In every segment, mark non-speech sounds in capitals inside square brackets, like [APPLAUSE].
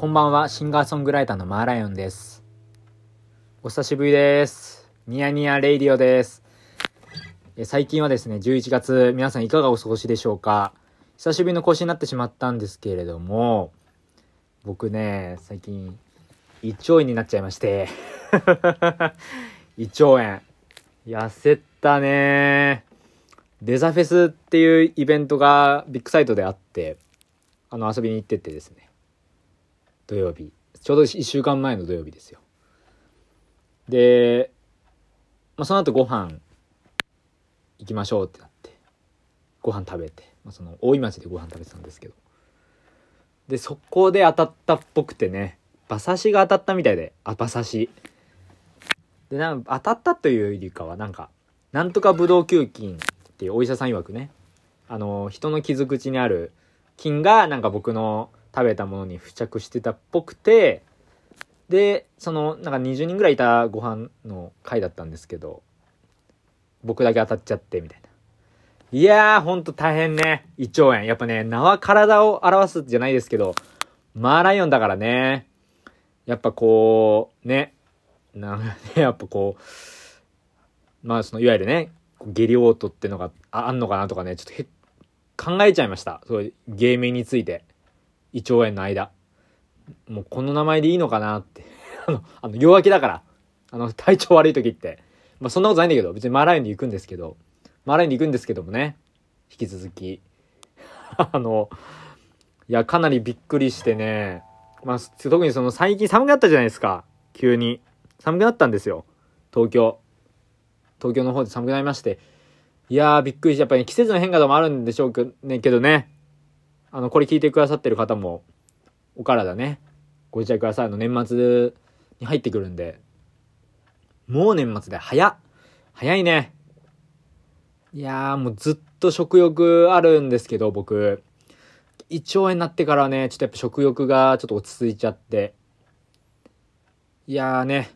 こんばんは、シンガーソングライターのマーライオンです。お久しぶりです。ニヤニヤレイディオです。最近はですね、11月、皆さんいかがお過ごしでしょうか？久しぶりの更新になってしまったんですけれども、僕ね、最近、胃腸炎になっちゃいまして [LAUGHS] 胃腸炎。痩せたねデザフェスっていうイベントがビッグサイトであって、あの遊びに行っててですね。土曜日。ちょうど1週間前の土曜日ですよ。で、まあ、その後ご飯行きましょうってなって、ご飯食べて、まあ、その大井町でご飯食べてたんですけど。で、そこで当たったっぽくてね、馬刺しが当たったみたいで、あ、馬刺し。で、なん当たったというよりかは、なんか、なんとかブドウ球菌っていうお医者さん曰くね、あの、人の傷口にある菌が、なんか僕の食べたものに付着してたっぽくて、で、その、なんか20人ぐらいいたご飯の回だったんですけど、僕だけ当たっちゃって、みたいな。いやー、ほんと大変ね。胃腸炎。やっぱね、名は体を表すじゃないですけど、マーライオンだからね。やっぱこう、ね。なんね、やっぱこう、まあその、いわゆるね、下痢嘔吐ってのがあんのかなとかね、ちょっと考えちゃいました。そういう芸名について。胃腸炎の間。もうこの名前でいいのかなって。[LAUGHS] あの、あの、弱気だから。あの、体調悪い時って。まあそんなことないんだけど、別にマーライオンで行くんですけど、マーライオンで行くんですけどもね、引き続き。[LAUGHS] あの、いや、かなりびっくりしてね、まあ、特にその最近寒くなったじゃないですか。急に。寒くなったんですよ。東京。東京の方で寒くなりまして。いやー、びっくりして、やっぱり、ね、季節の変化でもあるんでしょう、けどね。あの、これ聞いてくださってる方も、お体ね、ご自宅ください。の年末に入ってくるんで、もう年末で早っ早いね。いやーもうずっと食欲あるんですけど、僕。胃腸炎になってからね、ちょっとやっぱ食欲がちょっと落ち着いちゃって。いやーね、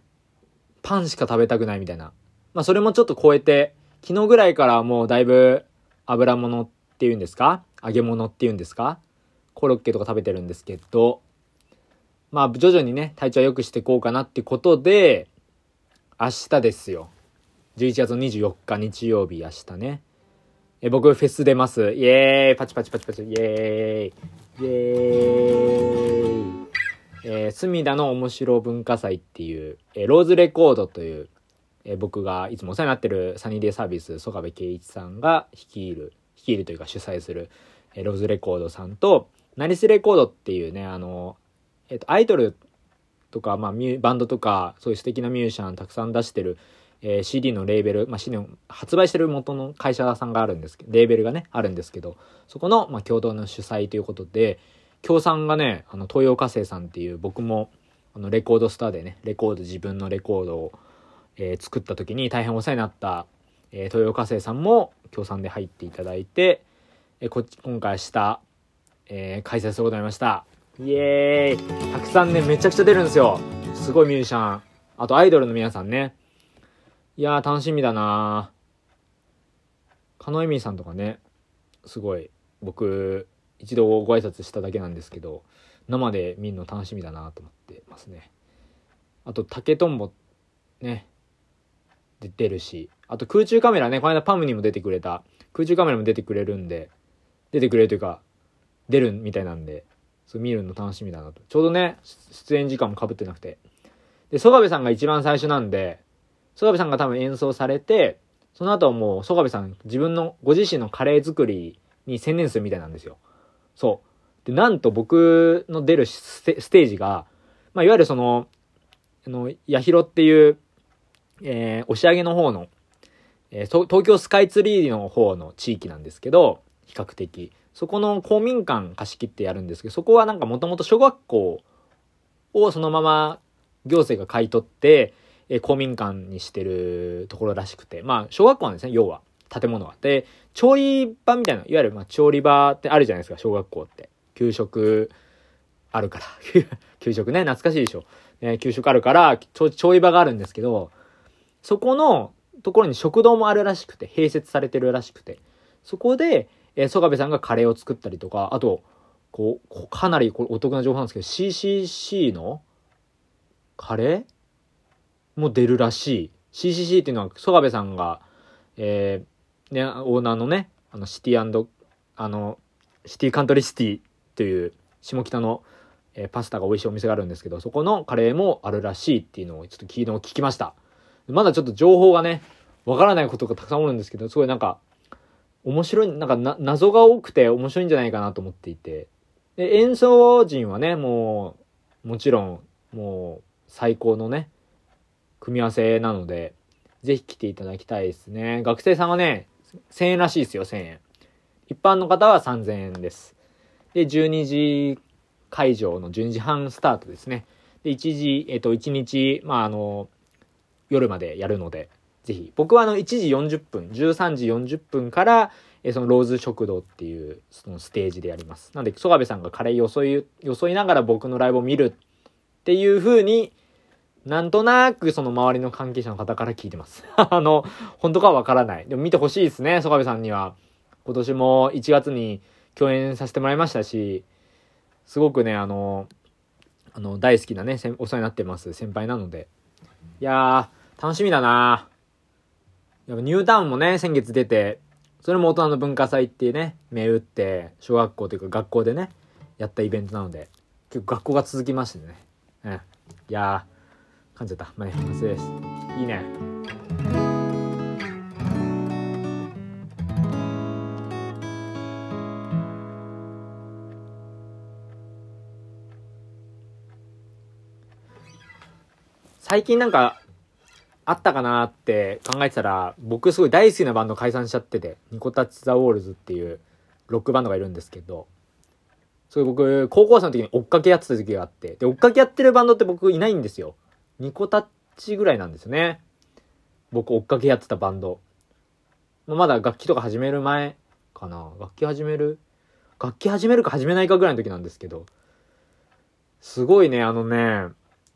パンしか食べたくないみたいな。まあそれもちょっと超えて、昨日ぐらいからもうだいぶ油物っていうんですか揚げ物っていうんですか？コロッケとか食べてるんですけど、まあ徐々にね、体調良くしていこうかなってことで、明日ですよ。11月24日日曜日明日ね。え僕フェス出ます？イエーイパチパチパチパチイエーイイエーイえー、隅田の面白文化祭っていう、え、ローズレコードという、え、僕がいつもお世話になってるサニーデイサービス、曽我部圭一さんが率いる、率いるというか主催する、ロズレコードさんと、ナリスレコードっていうね、あの、えっ、と、アイドルとか、まあ、バンドとか、そういう素敵なミュージシャンたくさん出してる、えー、CD のレーベル、まあ、CD の発売してる元の会社さんがあるんですけど、レーベルがね、あるんですけど、そこの、まあ、共同の主催ということで、協賛がね、あの、東洋火星さんっていう僕も、あの、レコードスターでね、レコード、自分のレコードを、えー、作った時に大変お世話になった、えー、東洋火星さんも協賛で入っていただいて、えこ今回した、えー、開催することになりました。イエーイたくさんね、めちゃくちゃ出るんですよ。すごいミュージシャン。あとアイドルの皆さんね。いやー楽しみだなー。カノエミさんとかね、すごい、僕、一度ご挨拶しただけなんですけど、生で見るの楽しみだなと思ってますね。あと、竹とんぼ、ね、出てるし、あと空中カメラね、この間パムにも出てくれた、空中カメラも出てくれるんで、出てくれるというか、出るみたいなんで、そう見るの楽しみだなと。ちょうどね、出演時間も被ってなくて。で、曽我部さんが一番最初なんで、曽我部さんが多分演奏されて、その後はもう曽我部さん自分の、ご自身のカレー作りに専念するみたいなんですよ。そう。で、なんと僕の出るステージが、まあ、いわゆるその、あの、八広っていう、えー、押上の方の、えー、東京スカイツリーの方の地域なんですけど、比較的。そこの公民館貸し切ってやるんですけど、そこはなんかもともと小学校をそのまま行政が買い取って、え公民館にしてるところらしくて、まあ、小学校なんですね、要は。建物が。で、調理場みたいな、いわゆる、まあ、調理場ってあるじゃないですか、小学校って。給食、あるから。[LAUGHS] 給食ね、懐かしいでしょ。ね、給食あるから調理場があるんですけど、そこのところに食堂もあるらしくて、併設されてるらしくて、そこで、えー、曽我部さんがカレーを作ったりとか、あと、こう、かなりこれお得な情報なんですけど、CCC のカレーも出るらしい。CCC っていうのは、曽我部さんが、えー、ね、オーナーのね、あの、シティあの、シティカントリーシティという下北の、えー、パスタが美味しいお店があるんですけど、そこのカレーもあるらしいっていうのをちょっと昨日聞きました。まだちょっと情報がね、わからないことがたくさんあるんですけど、すごいなんか、面白い、なんかな、謎が多くて面白いんじゃないかなと思っていて。で、演奏陣はね、もう、もちろん、もう、最高のね、組み合わせなので、ぜひ来ていただきたいですね。学生さんはね、1000円らしいですよ、1000円。一般の方は3000円です。で、12時会場の12時半スタートですね。で、1時、えっ、と、1日、まあ、あの、夜までやるので、ぜひ。僕はあの、1時40分、13時40分から、えそのローズ食堂っていうそのステージでやります。なんで、曽我部さんがカレーよそい、よそいながら僕のライブを見るっていう風に、なんとなくその周りの関係者の方から聞いてます。[LAUGHS] あの、本当かはわからない。でも見てほしいですね、曽我部さんには。今年も1月に共演させてもらいましたし、すごくね、あの、あの、大好きなね、お世話になってます先輩なので。いやー、楽しみだなやっぱニュータウンもね、先月出て、それも大人の文化祭っていうね、銘打って、小学校というか学校でね、やったイベントなので、結構学校が続きましてね。うん。いやー、噛んじゃった。まあね、反省です。いいね。最近なんか、あったかなって考えてたら、僕すごい大好きなバンド解散しちゃってて、ニコタッチ・ザ・ウォールズっていうロックバンドがいるんですけど、それ僕、高校生の時に追っかけやってた時があって、で、追っかけやってるバンドって僕いないんですよ。ニコタッチぐらいなんですよね。僕追っかけやってたバンド。まだ楽器とか始める前かな。楽器始める？楽器始めるか始めないかぐらいの時なんですけど、すごいね、あのね、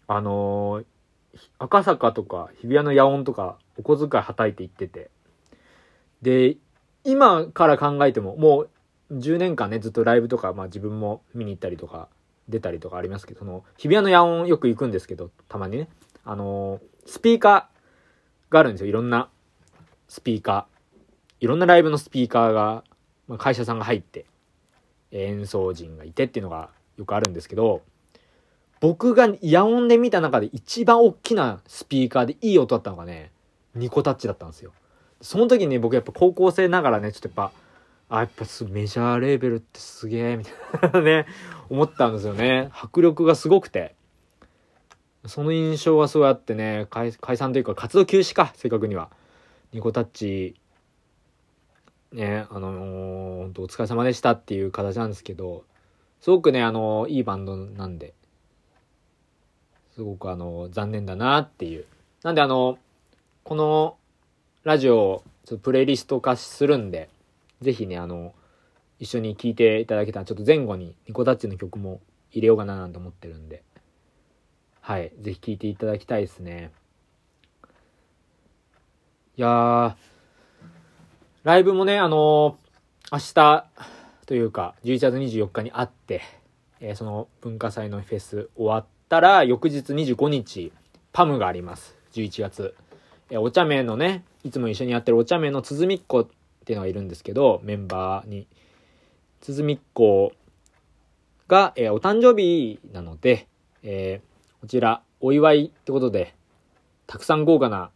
あのー赤坂とか日比谷の野音とかお小遣いはたいて行ってて。で、今から考えてももう10年間ねずっとライブとか、まあ自分も見に行ったりとか出たりとかありますけど、その日比谷の野音よく行くんですけど、たまにね。あのスピーカーがあるんですよ。いろんなスピーカー。いろんなライブのスピーカーが、まあ、会社さんが入って、演奏陣がいてっていうのがよくあるんですけど、僕が野音で見た中で一番大きなスピーカーでいい音だったのがね、ニコタッチだったんですよ。その時に僕やっぱ高校生ながらね、ちょっとやっぱ、あ、やっぱメジャーレーベルってすげえ、みたいなね、[LAUGHS] 思ったんですよね。迫力がすごくて。その印象はそうやってね、解散というか活動休止か、正確には。ニコタッチ、ね、あのー、お疲れ様でしたっていう形なんですけど、すごくね、あのー、いいバンドなんで、すごくあの、残念だなっていう。なんであの、このラジオをちょっとプレイリスト化するんで、ぜひね、あの、一緒に聴いていただけたら、ちょっと前後にニコタッチの曲も入れようかななんて思ってるんで、はい、ぜひ聴いていただきたいですね。いや、ライブもね、あのー、明日というか、11月24日にあって、えー、その文化祭のフェス終わって、たら、翌日25日、パムがあります。11月。え、お茶目のね、いつも一緒にやってるお茶目の鼓っ子っていうのがいるんですけど、メンバーに。鼓っ子が、えお誕生日なので、えー、こちら、お祝いってことで、たくさん豪華な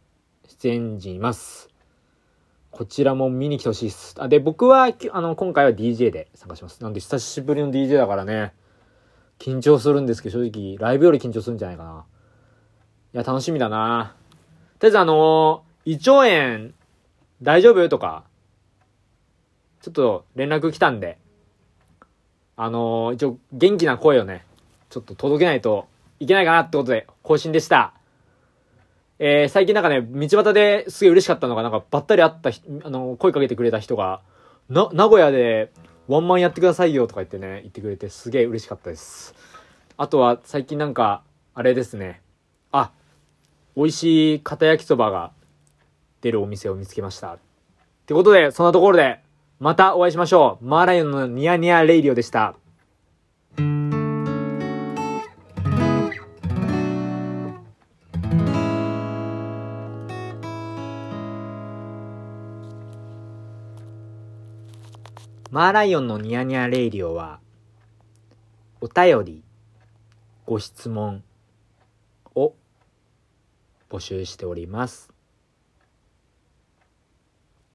出演陣います。こちらも見に来てほしいです。あ、で、僕は、あの、今回は DJ で参加します。なんで、久しぶりの DJ だからね、緊張するんですけど、正直、ライブより緊張するんじゃないかな。いや、楽しみだな。とりあえずあのー、胃腸炎、大丈夫？とか、ちょっと連絡来たんで、あのー、一応元気な声をね、ちょっと届けないといけないかなってことで、更新でした。えー、最近なんかね、道端ですげえ嬉しかったのが、なんかばったり会ったあの、声かけてくれた人が、な、名古屋で、ワンマンやってくださいよとか言ってね、言ってくれてすげえ嬉しかったです。あとは最近なんか、あれですね。あ、美味しい片焼きそばが出るお店を見つけました。ってことで、そんなところで、またお会いしましょう。マーライオンのニヤニヤレイディオでした。マーライオンのニヤニヤレイリオは、お便り、ご質問を募集しております。